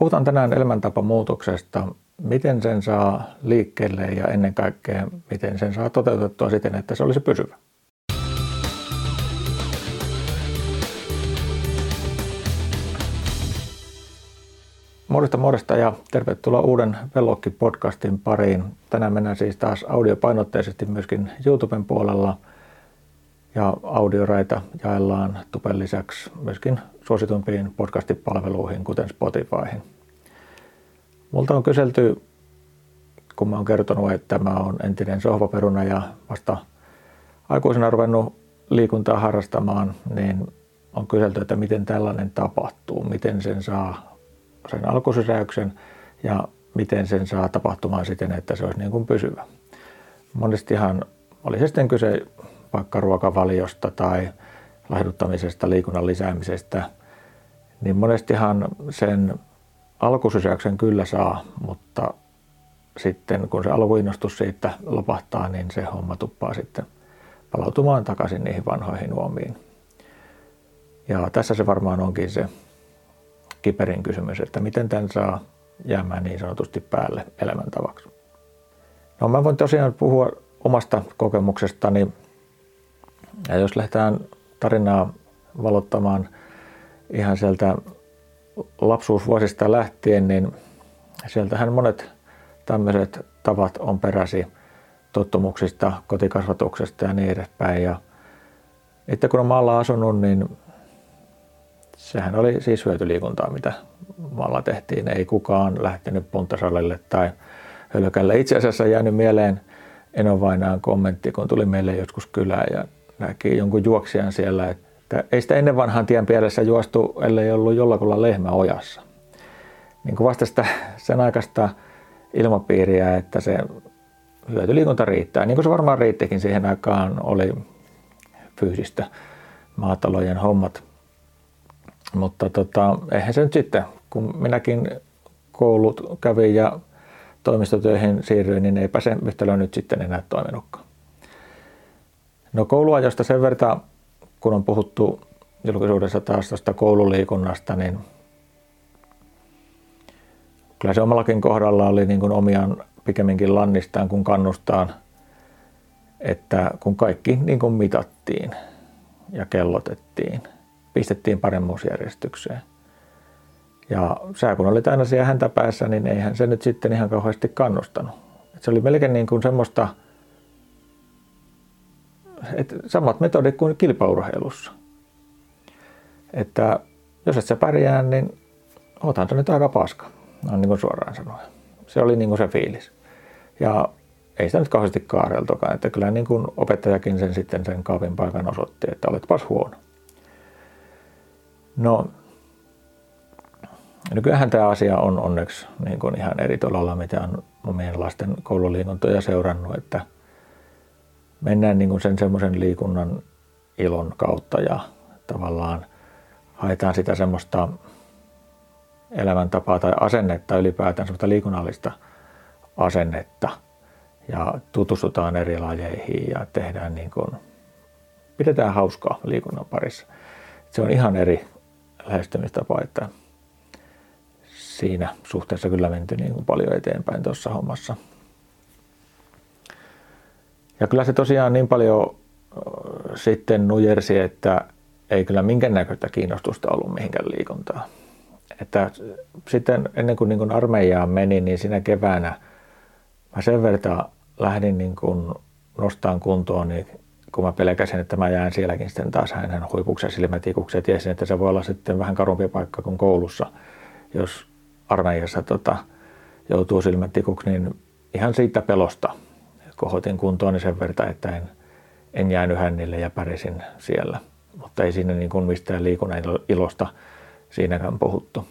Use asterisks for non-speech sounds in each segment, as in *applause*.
Puhutaan tänään elämäntapamuutoksesta, miten sen saa liikkeelle ja ennen kaikkea miten sen saa toteutettua siten, että se olisi pysyvä. Morjesta morjesta ja tervetuloa uuden Vellokki-podcastin pariin. Tänään mennään siis taas audiopainotteisesti myöskin YouTuben puolella ja audioraita jaellaan tupen lisäksi myöskin suositumpiin podcastipalveluihin, kuten Spotifyhin. Multa on kyselty, kun mä oon kertonut, että mä oon entinen sohvaperuna ja vasta aikuisena ruvennut liikuntaa harrastamaan, niin on kyselty, että miten tällainen tapahtuu, miten sen saa sen alkusysäyksen ja miten sen saa tapahtumaan siten, että se olisi niin kuin pysyvä. Monestihan oli se sitten kyse vaikka ruokavaliosta tai lahduttamisesta, liikunnan lisäämisestä, niin monestihan sen alkusysäyksen kyllä saa, mutta sitten kun se alkuinnostus siitä lopahtaa, niin se homma tuppaa sitten palautumaan takaisin niihin vanhoihin uomiin. Ja tässä se varmaan onkin se kiperin kysymys, että miten tämän saa jäämään niin sanotusti päälle elämäntavaksi. No mä voin tosiaan puhua omasta kokemuksestani. Ja jos lähdetään tarinaa valottamaan ihan sieltä lapsuusvuosista lähtien, niin sieltähän monet tämmöiset tavat on peräsi tottumuksista, kotikasvatuksesta ja niin edespäin. Ja itse kun on maalla asunut, niin sehän oli siis hyötyliikuntaa, mitä maalla tehtiin. Ei kukaan lähtenyt puntasalille tai hölkälle. Itse asiassa jäänyt mieleen Enovainaan kommentti, kun tuli meille joskus kylään ja näki jonkun juoksijan siellä, että ei sitä ennen vanhan tien pielessä juostu, ellei ollut jollakulla lehmä ojassa. Niin kuin vasta sitä sen aikaista ilmapiiriä, että se hyötyliikunta riittää. Niin kuin se varmaan riittikin siihen aikaan, oli fyysistä maatalojen hommat. Mutta tota, eihän se nyt sitten, kun minäkin koulut kävin ja toimistotöihin siirryin, niin eipä se yhtälö nyt sitten enää toiminutkaan. No kouluajosta sen verran, kun on puhuttu julkisuudessa taas tuosta koululiikunnasta, niin kyllä se omallakin kohdalla oli niin kuin omiaan pikemminkin lannistaan kuin kannustaan, että kun kaikki niin kuin mitattiin ja kellotettiin, pistettiin paremmuusjärjestykseen. Ja sä kun olit aina siellä häntä päässä, niin eihän se nyt sitten ihan kauheasti kannustanut. Et se oli melkein niin kuin semmoista, että samat metodit kuin kilpaurheilussa. Että jos et sä pärjää, niin oothan nyt aika paska, no niin kuin suoraan sanoen. Se oli niin kuin se fiilis. Ja ei sitä nyt kauheasti kaareltokaan, että kyllä niin kuin opettajakin sen sitten sen kaapin paikan osoitti, että oletpas huono. No, nykyään tämä asia on onneksi niin kuin ihan eri tolalla, mitä on omien lasten koululiikuntoja seurannut, että mennään niin kuin sen semmoisen liikunnan ilon kautta ja tavallaan haetaan sitä semmoista elämäntapaa tai asennetta ylipäätään, semmoista liikunnallista asennetta ja tutustutaan eri lajeihin ja tehdään niin kuin, pidetään hauskaa liikunnan parissa. Se on ihan eri lähestymistapa, että siinä suhteessa kyllä menty niin kuin paljon eteenpäin tuossa hommassa. Ja kyllä se tosiaan niin paljon sitten nujersi, että ei kyllä minkään näköistä kiinnostusta ollut mihinkään liikuntaa. Että sitten ennen kuin, niin kuin armeijaan meni, niin siinä keväänä mä sen verran lähdin niin kuin nostaan kuntoon, niin kun mä pelkäsin, että mä jään sielläkin sitten taas hänen huipuksen silmätikuksi ja tiesin, että se voi olla sitten vähän karumpi paikka kuin koulussa, jos armeijassa tota, joutuu silmätikuksi, niin ihan siitä pelosta kohotin kuntoon niin sen verran, että en, en jäänyt hännille ja pärjäsin siellä. Mutta ei siinä niin kuin mistään liikunnan ilosta siinäkään puhuttu.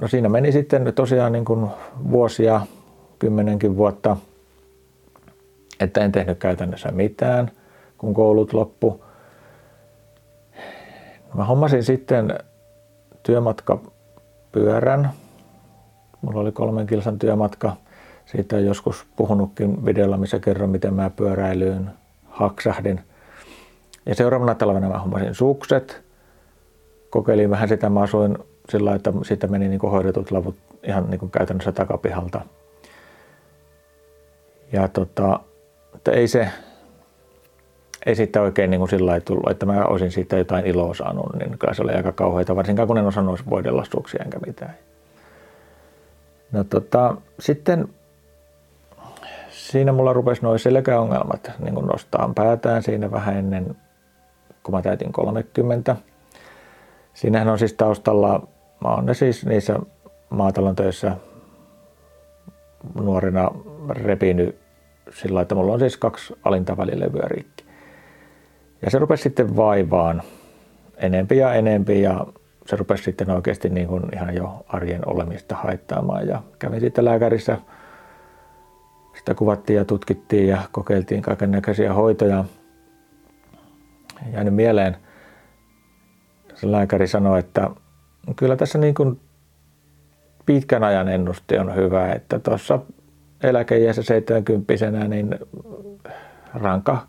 No siinä meni sitten tosiaan niin kuin vuosia, kymmenenkin vuotta että en tehnyt käytännössä mitään, kun koulut loppu. Mä hommasin sitten työmatkapyörän. Mulla oli kolmen kilsan työmatka. Siitä on joskus puhunutkin videolla, missä kerron, miten mä pyöräilyyn haksahdin. Ja seuraavana talvena mä hommasin sukset. Kokeilin vähän sitä, mä asuin sillä että siitä meni niin hoidetut lavut ihan niin käytännössä takapihalta. Ja tota, että ei se, ei siitä oikein niin kuin sillä tullut, että mä olisin siitä jotain iloa saanut, niin kyllä se oli aika kauheita, varsinkaan kun en osannut voidella suksia enkä mitään. No tota, sitten siinä mulla rupesi noin selkäongelmat niin kuin nostaa päätään siinä vähän ennen, kun mä täytin 30. Siinähän on siis taustalla, mä oon ne siis niissä maatalon töissä nuorina repinyt sillä että mulla on siis kaksi alinta välilevyä rikki. Ja se rupesi sitten vaivaan enempi ja enempi ja se rupesi sitten oikeasti niin kuin ihan jo arjen olemista haittaamaan. Ja kävin sitten lääkärissä, sitä kuvattiin ja tutkittiin ja kokeiltiin kaiken näköisiä hoitoja. Jäänyt mieleen, se lääkäri sanoi, että kyllä tässä niin kuin pitkän ajan ennuste on hyvä, että tuossa eläkeiässä 70 niin ranka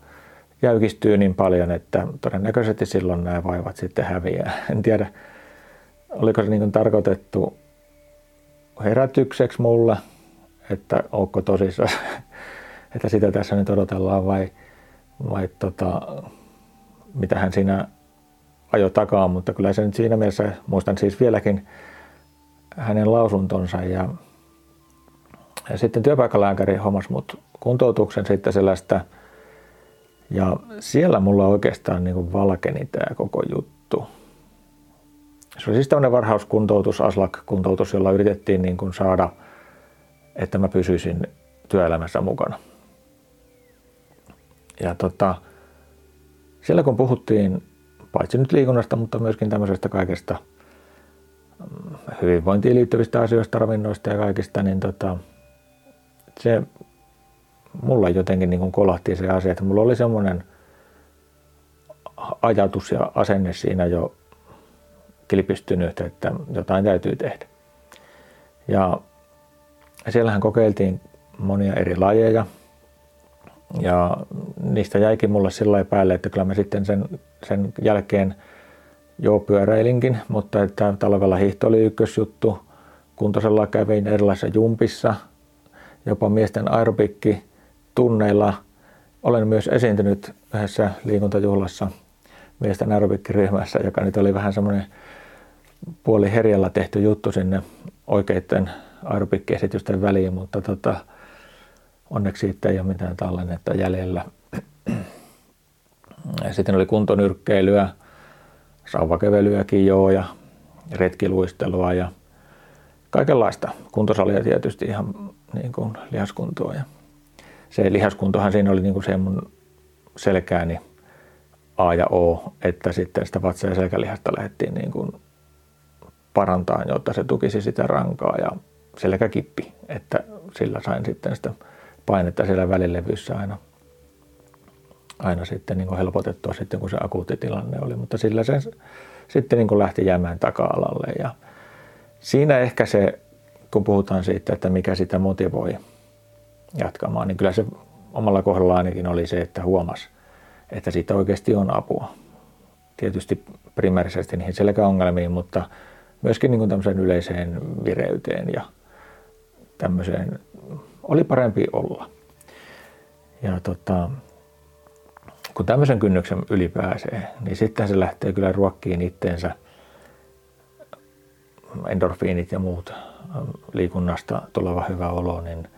jäykistyy niin paljon, että todennäköisesti silloin nämä vaivat sitten häviää. En tiedä, oliko se niin kuin tarkoitettu herätykseksi mulle, että onko tosissaan, *laughs* että sitä tässä nyt odotellaan vai, vai tota, mitä hän siinä ajo takaa, mutta kyllä se nyt siinä mielessä, muistan siis vieläkin hänen lausuntonsa ja, ja sitten työpaikalääkäri hommas mut kuntoutuksen sitten sellaista ja siellä mulla oikeastaan niin kuin valkeni tämä koko juttu. Se oli siis tämmöinen varhauskuntoutus, ASLAK-kuntoutus, jolla yritettiin niin kuin saada, että mä pysyisin työelämässä mukana. Ja tota, siellä kun puhuttiin paitsi nyt liikunnasta, mutta myöskin tämmöisestä kaikesta mm, hyvinvointiin liittyvistä asioista, ravinnoista ja kaikista, niin tota, se mulla jotenkin niin kolahti se asia, että mulla oli semmoinen ajatus ja asenne siinä jo kilpistynyt, että jotain täytyy tehdä. Ja siellähän kokeiltiin monia eri lajeja ja niistä jäikin mulle sillä päälle, että kyllä mä sitten sen, sen jälkeen jo pyöräilinkin, mutta että talvella hiihto oli ykkösjuttu. Kuntosella kävin erilaisissa jumpissa, jopa miesten aerobikki tunneilla. Olen myös esiintynyt yhdessä liikuntajuhlassa miesten aerobikkiryhmässä, joka nyt oli vähän semmoinen puoli herjalla tehty juttu sinne oikeiden aerobikkiesitysten väliin, mutta tota, onneksi siitä ei ole mitään tallennetta jäljellä. Sitten oli kuntonyrkkeilyä, sauvakevelyäkin joo ja retkiluistelua ja kaikenlaista. Kuntosalia tietysti ihan niin kuin lihaskuntoa. Ja se lihaskuntohan siinä oli niin kuin se mun selkääni A ja O, että sitten sitä vatsa- ja selkälihasta lähdettiin niin kuin parantaa, jotta se tukisi sitä rankaa ja selkäkippi, että sillä sain sitten sitä painetta siellä välilevyssä aina, aina sitten niin kuin helpotettua sitten, kun se akuutti tilanne oli, mutta sillä se sitten niin kuin lähti jäämään taka-alalle ja siinä ehkä se, kun puhutaan siitä, että mikä sitä motivoi jatkamaan, niin kyllä se omalla kohdalla ainakin oli se, että huomas, että siitä oikeasti on apua. Tietysti primäärisesti niihin selkäongelmiin, mutta myöskin niin kuin tämmöiseen yleiseen vireyteen ja tämmöiseen oli parempi olla. Ja tota, kun tämmöisen kynnyksen yli pääsee, niin sitten se lähtee kyllä ruokkiin itteensä endorfiinit ja muut liikunnasta tuleva hyvä olo, niin,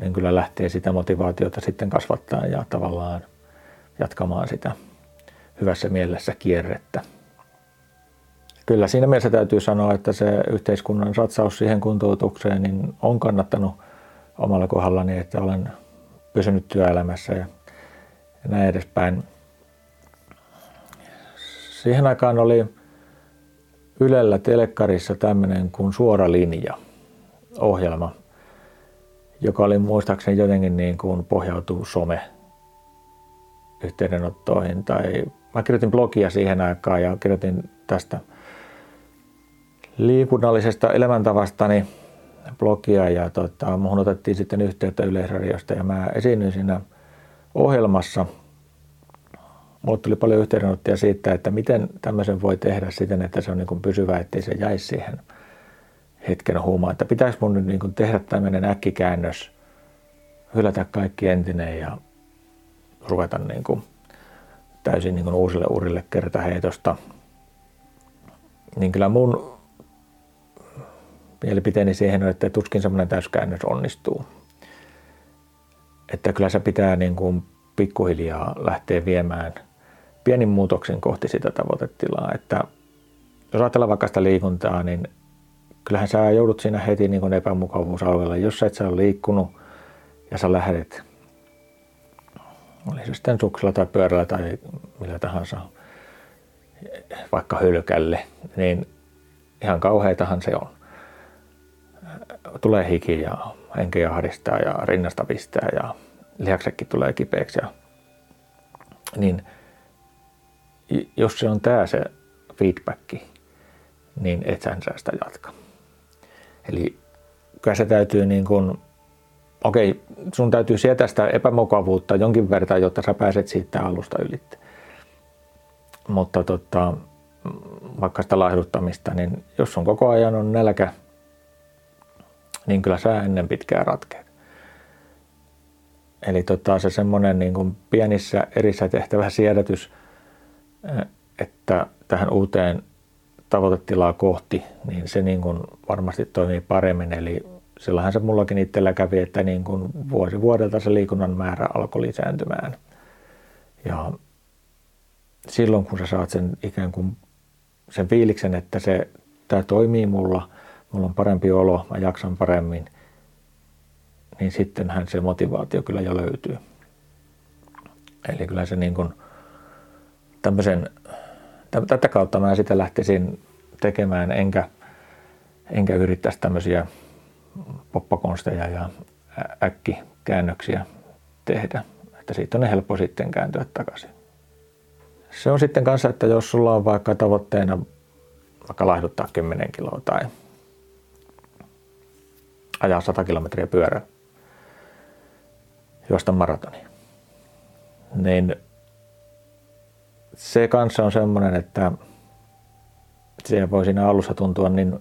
niin kyllä lähtee sitä motivaatiota sitten kasvattaa ja tavallaan jatkamaan sitä hyvässä mielessä kierrettä kyllä siinä mielessä täytyy sanoa, että se yhteiskunnan satsaus siihen kuntoutukseen niin on kannattanut omalla kohdallani, että olen pysynyt työelämässä ja, näin edespäin. Siihen aikaan oli Ylellä telekkarissa tämmöinen kuin Suora linja ohjelma, joka oli muistaakseni jotenkin niin kuin pohjautuu some yhteydenottoihin. Tai mä kirjoitin blogia siihen aikaan ja kirjoitin tästä liikunnallisesta elämäntavastani blogia ja tota, muhun otettiin sitten yhteyttä Yleisradiosta ja mä esiinnyin siinä ohjelmassa. mulle tuli paljon yhteydenottoja siitä, että miten tämmöisen voi tehdä siten, että se on niin pysyvä, ettei se jäisi siihen hetken huumaan. Että pitäisi mun nyt niin tehdä tämmöinen äkkikäännös, hylätä kaikki entinen ja ruveta niin kuin täysin niin kuin uusille urille kertaheitosta. Niin kyllä mun mielipiteeni siihen on, että tuskin semmoinen täyskäännös onnistuu. Että kyllä se pitää niin kuin pikkuhiljaa lähteä viemään pienin muutoksen kohti sitä tavoitetilaa. Että jos ajatellaan vaikka sitä liikuntaa, niin kyllähän sä joudut siinä heti niin kuin epämukavuusalueella. Jos sä et sä ole liikkunut ja sä lähdet, oli se sitten suksella tai pyörällä tai millä tahansa, vaikka hylkälle, niin ihan kauheitahan se on. Tulee hiki ja henkeä ahdistaa ja rinnasta pistää ja lihaksetkin tulee kipeäksi. Ja, niin jos se on tämä se feedback, niin et sä sitä jatka. Eli kyllä se täytyy niin kuin, okei, sun täytyy sietää sitä epämukavuutta jonkin verran, jotta sä pääset siitä alusta yli. Mutta tota, vaikka sitä laihduttamista, niin jos on koko ajan on nälkä, niin kyllä sä ennen pitkään ratkeet. Eli tota, se semmoinen niin kuin pienissä erissä tehtävä siedätys, että tähän uuteen tavoitetilaa kohti, niin se niin kuin varmasti toimii paremmin. Eli silloinhan se mullakin itsellä kävi, että niin kuin vuosi vuodelta se liikunnan määrä alkoi lisääntymään. Ja silloin kun sä saat sen ikään kuin sen fiiliksen, että se, tämä toimii mulla, mulla on parempi olo, mä jaksan paremmin, niin sittenhän se motivaatio kyllä jo löytyy. Eli kyllä se niin kuin tämmöisen tätä kautta mä sitä lähtisin tekemään, enkä, enkä yrittäisi tämmöisiä poppakonsteja ja äkkikäännöksiä tehdä. Että siitä on helppo sitten kääntyä takaisin. Se on sitten kanssa, että jos sulla on vaikka tavoitteena vaikka laihduttaa 10 kiloa tai ajaa 100 kilometriä pyörä, juosta maratoni, niin se kanssa on semmoinen, että se voi siinä alussa tuntua niin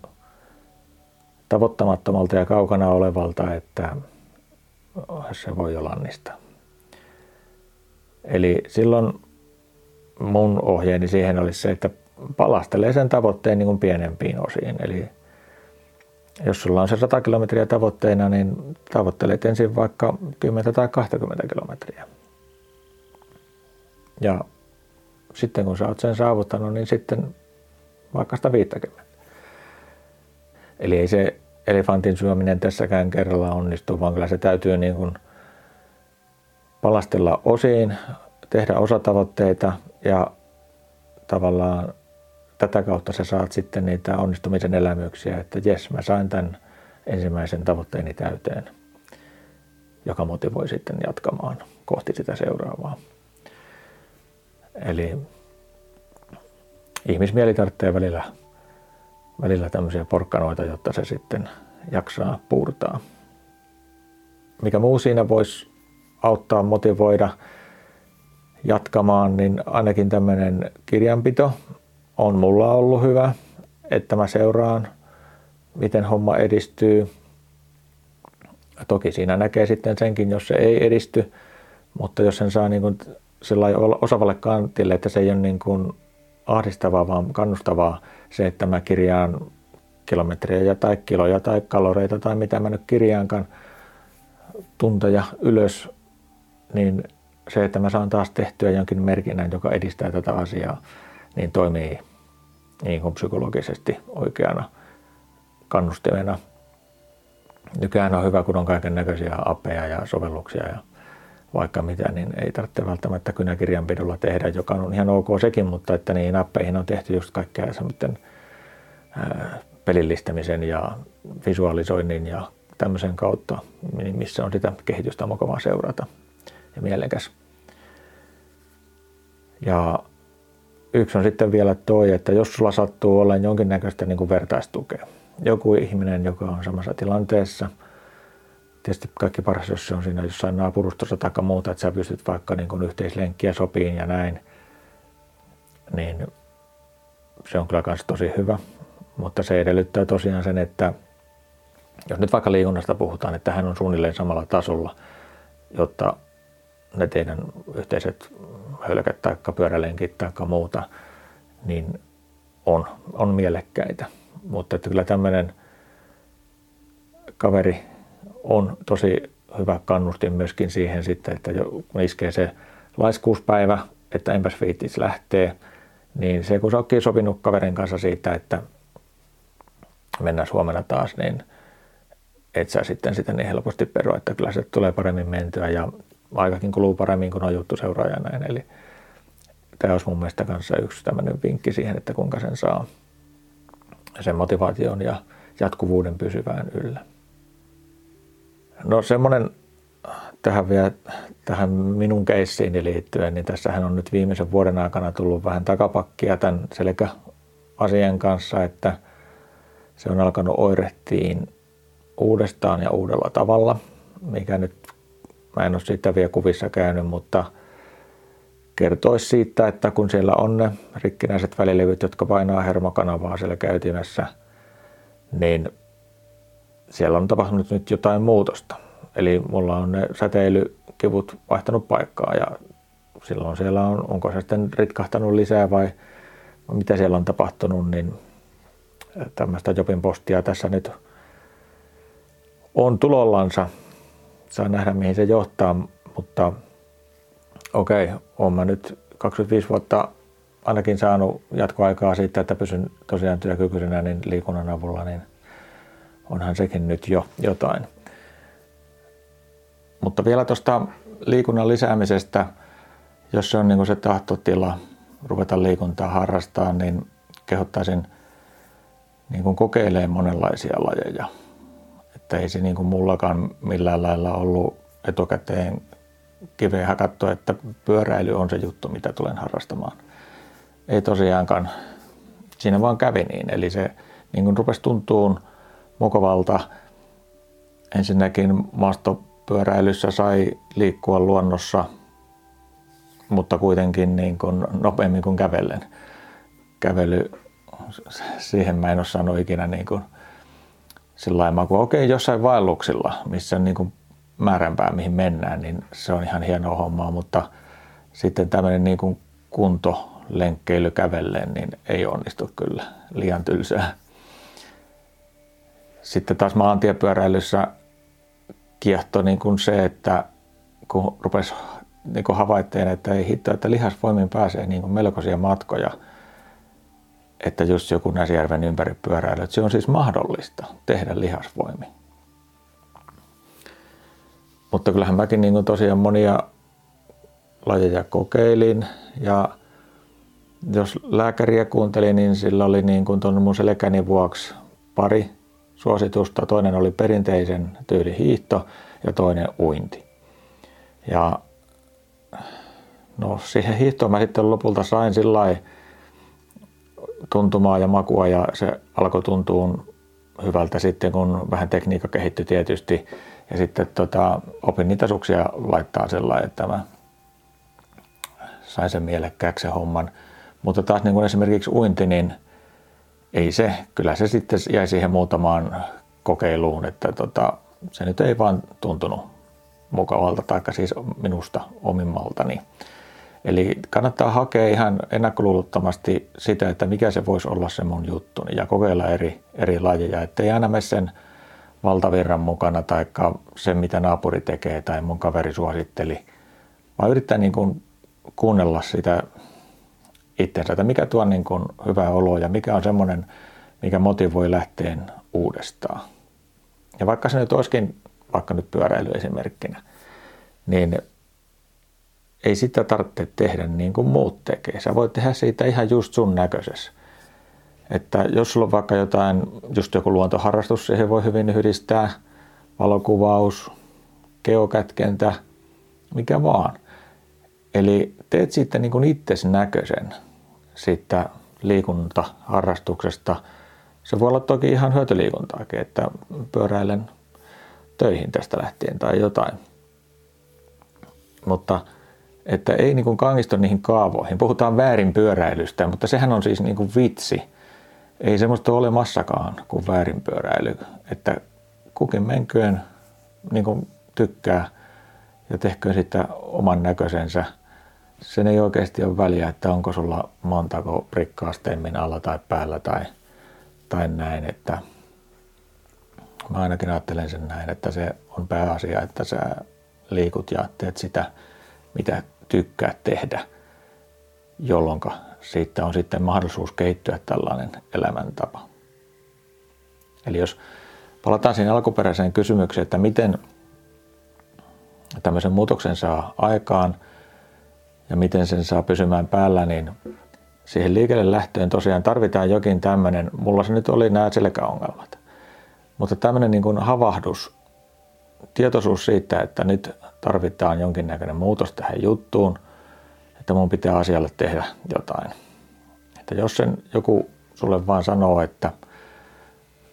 tavoittamattomalta ja kaukana olevalta, että se voi jo lannista. Eli silloin mun ohjeeni siihen olisi se, että palastelee sen tavoitteen niin kuin pienempiin osiin. Eli jos sulla on se 100 kilometriä tavoitteena, niin tavoittelet ensin vaikka 10 tai 20 kilometriä. Ja sitten kun sä oot sen saavuttanut, niin sitten vaikka 150. Eli ei se elefantin syöminen tässäkään kerralla onnistu, vaan kyllä se täytyy niin kuin palastella osiin, tehdä osatavoitteita ja tavallaan tätä kautta sä saat sitten niitä onnistumisen elämyksiä, että jes, mä sain tämän ensimmäisen tavoitteeni täyteen, joka motivoi sitten jatkamaan kohti sitä seuraavaa. Eli ihmismieli tarvitsee välillä, välillä tämmöisiä porkkanoita, jotta se sitten jaksaa puurtaa. Mikä muu siinä voisi auttaa motivoida jatkamaan, niin ainakin tämmöinen kirjanpito on mulla ollut hyvä, että mä seuraan, miten homma edistyy. Toki siinä näkee sitten senkin, jos se ei edisty, mutta jos sen saa niin kuin osavalle kantille, että se ei ole niin kuin ahdistavaa, vaan kannustavaa se, että mä kirjaan kilometrejä tai kiloja tai kaloreita tai mitä mä nyt kirjaankaan tunteja ylös, niin se, että mä saan taas tehtyä jonkin merkinnän, joka edistää tätä asiaa, niin toimii niin psykologisesti oikeana kannustimena. Nykyään on hyvä, kun on kaiken näköisiä appeja ja sovelluksia ja vaikka mitä, niin ei tarvitse välttämättä kynäkirjanpidolla tehdä, joka on ihan ok sekin, mutta että niin appeihin on tehty just kaikkea semmoinen pelillistämisen ja visualisoinnin ja tämmöisen kautta, missä on sitä kehitystä mukavaa seurata ja mielekäs. Ja yksi on sitten vielä toi, että jos sulla sattuu olla jonkinnäköistä niin kuin vertaistukea, joku ihminen, joka on samassa tilanteessa – tietysti kaikki paras, jos se on siinä jossain naapurustossa tai muuta, että sä pystyt vaikka niin kuin yhteislenkkiä sopiin ja näin, niin se on kyllä myös tosi hyvä. Mutta se edellyttää tosiaan sen, että jos nyt vaikka liikunnasta puhutaan, että hän on suunnilleen samalla tasolla, jotta ne teidän yhteiset hölkät tai pyörälenkit tai muuta, niin on, on mielekkäitä. Mutta että kyllä tämmöinen kaveri on tosi hyvä kannustin myöskin siihen sitten, että kun iskee se laiskuuspäivä, että enpäs viittis lähtee, niin se kun sä ootkin sopinut kaverin kanssa siitä, että mennään huomenna taas, niin et sä sitten sitä niin helposti peru, että kyllä se tulee paremmin mentyä ja aikakin kuluu paremmin kuin on juttu seuraajana. Eli tämä olisi mun mielestä kanssa yksi tämmöinen vinkki siihen, että kuinka sen saa sen motivaation ja jatkuvuuden pysyvään yllä. No semmoinen tähän vielä tähän minun keissiini liittyen, niin tässähän on nyt viimeisen vuoden aikana tullut vähän takapakkia tämän selkäasian kanssa, että se on alkanut oirehtiin uudestaan ja uudella tavalla, mikä nyt, mä en ole siitä vielä kuvissa käynyt, mutta kertoisi siitä, että kun siellä on ne rikkinäiset välilevyt, jotka painaa hermokanavaa siellä käytimessä, niin siellä on tapahtunut nyt jotain muutosta. Eli mulla on ne säteilykivut vaihtanut paikkaa ja silloin siellä on, onko se sitten ritkahtanut lisää vai mitä siellä on tapahtunut, niin tämmöistä Jobin postia tässä nyt on tulollansa. Saa nähdä mihin se johtaa, mutta okei, okay, olen mä nyt 25 vuotta ainakin saanut jatkoaikaa siitä, että pysyn tosiaan työkykyisenä niin liikunnan avulla, niin onhan sekin nyt jo jotain. Mutta vielä tuosta liikunnan lisäämisestä, jos se on niin se tahtotila ruveta liikuntaa harrastaa, niin kehottaisin niin kokeilemaan monenlaisia lajeja. Että ei se niin kuin mullakaan millään lailla ollut etukäteen kiveen hakattu, että pyöräily on se juttu, mitä tulen harrastamaan. Ei tosiaankaan. Siinä vaan kävi niin. Eli se niin kuin rupesi tuntuun mukavalta. Ensinnäkin maastopyöräilyssä sai liikkua luonnossa, mutta kuitenkin niin kuin nopeammin kuin kävellen. Kävely, siihen mä en ole saanut ikinä niin kuin sillä lailla, kun okei, okay, jossain vaelluksilla, missä niin kuin määränpää, mihin mennään, niin se on ihan hienoa hommaa, mutta sitten tämmöinen niin kuin kunto, lenkkeily kävellen, niin ei onnistu kyllä liian tylsää. Sitten taas maantiepyöräilyssä kiehtoi niin kuin se, että kun rupesi niin kuin havaitteen, että ei hitto, että lihasvoimin pääsee niin kuin melkoisia matkoja, että just joku Näsijärven ympäripyöräily, että se on siis mahdollista tehdä lihasvoimin. Mutta kyllähän mäkin niin tosiaan monia lajeja kokeilin ja jos lääkäriä kuuntelin, niin sillä oli niin kuin tuon mun selkäni vuoksi pari suositusta. Toinen oli perinteisen tyyli hiihto ja toinen uinti. Ja no siihen hiihtoon mä sitten lopulta sain sillä tuntumaa ja makua ja se alkoi tuntua hyvältä sitten, kun vähän tekniikka kehittyi tietysti ja sitten tota, opin niitä suksia laittaa sellainen, että mä sain sen mielekkääksi se homman. Mutta taas niin kuin esimerkiksi uinti, niin ei se, kyllä se sitten jäi siihen muutamaan kokeiluun, että tota, se nyt ei vaan tuntunut mukavalta, tai siis minusta omimmaltani. Eli kannattaa hakea ihan ennakkoluulottomasti sitä, että mikä se voisi olla se mun juttu, ja kokeilla eri, eri lajeja, ettei aina mene sen valtavirran mukana tai se, mitä naapuri tekee tai mun kaveri suositteli, vaan yrittää niin kuin kuunnella sitä itsensä, että mikä tuo niin kuin hyvää oloa ja mikä on semmoinen, mikä motivoi lähteen uudestaan. Ja vaikka se nyt olisikin vaikka nyt pyöräily esimerkkinä, niin ei sitä tarvitse tehdä niin kuin muut tekee. Sä voit tehdä siitä ihan just sun näköisessä. Että jos sulla on vaikka jotain, just joku luontoharrastus, siihen voi hyvin yhdistää valokuvaus, geokätkentä, mikä vaan. Eli teet siitä niin kuin itsesi näköisen siitä liikuntaharrastuksesta. Se voi olla toki ihan hyötyliikuntaakin, että pyöräilen töihin tästä lähtien tai jotain. Mutta että ei niin kuin kangistu niihin kaavoihin. Puhutaan väärin pyöräilystä, mutta sehän on siis niin kuin vitsi. Ei semmoista ole massakaan kuin väärinpyöräily. Että kukin menköön niin kuin tykkää ja tehköön sitten oman näköisensä. Sen ei oikeasti ole väliä, että onko sulla montako prikkaa stemmin alla tai päällä tai, tai näin. Että mä ainakin ajattelen sen näin, että se on pääasia, että sä liikut ja teet sitä, mitä tykkää tehdä, jolloin siitä on sitten mahdollisuus kehittyä tällainen elämäntapa. Eli jos palataan siihen alkuperäiseen kysymykseen, että miten tämmöisen muutoksen saa aikaan ja miten sen saa pysymään päällä, niin siihen liikelle lähtöön tosiaan tarvitaan jokin tämmöinen, mulla se nyt oli nämä selkäongelmat, mutta tämmöinen niin kuin havahdus, tietoisuus siitä, että nyt tarvitaan jonkinnäköinen muutos tähän juttuun, että mun pitää asialle tehdä jotain. Että jos sen joku sulle vaan sanoo, että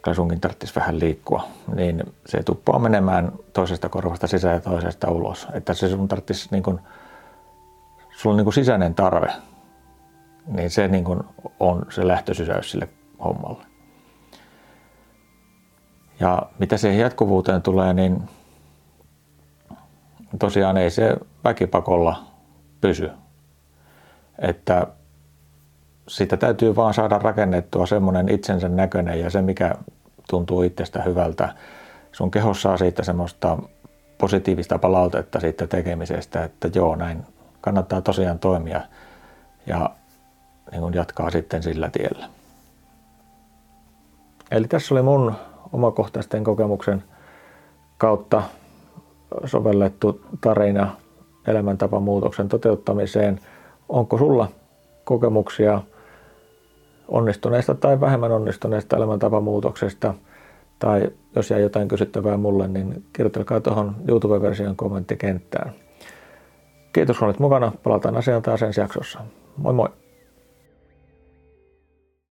kyllä sunkin tarvitsisi vähän liikkua, niin se tuppaa menemään toisesta korvasta sisään ja toisesta ulos. Että se sun tarvitsisi niin kuin, sulla on niin sisäinen tarve, niin se niin on se lähtösysäys sille hommalle. Ja mitä siihen jatkuvuuteen tulee, niin tosiaan ei se väkipakolla pysy. Että sitä täytyy vaan saada rakennettua semmoinen itsensä näköinen ja se, mikä tuntuu itsestä hyvältä. Sun keho saa siitä semmoista positiivista palautetta siitä tekemisestä, että joo, näin kannattaa tosiaan toimia ja niin jatkaa sitten sillä tiellä. Eli tässä oli mun omakohtaisten kokemuksen kautta sovellettu tarina elämäntapamuutoksen toteuttamiseen. Onko sulla kokemuksia onnistuneesta tai vähemmän onnistuneesta elämäntapamuutoksesta? Tai jos jää jotain kysyttävää mulle, niin kirjoitelkaa tuohon YouTube-version kommenttikenttään. Kiitos kun olit mukana. Palataan asiaan taas ensi jaksossa. Moi moi!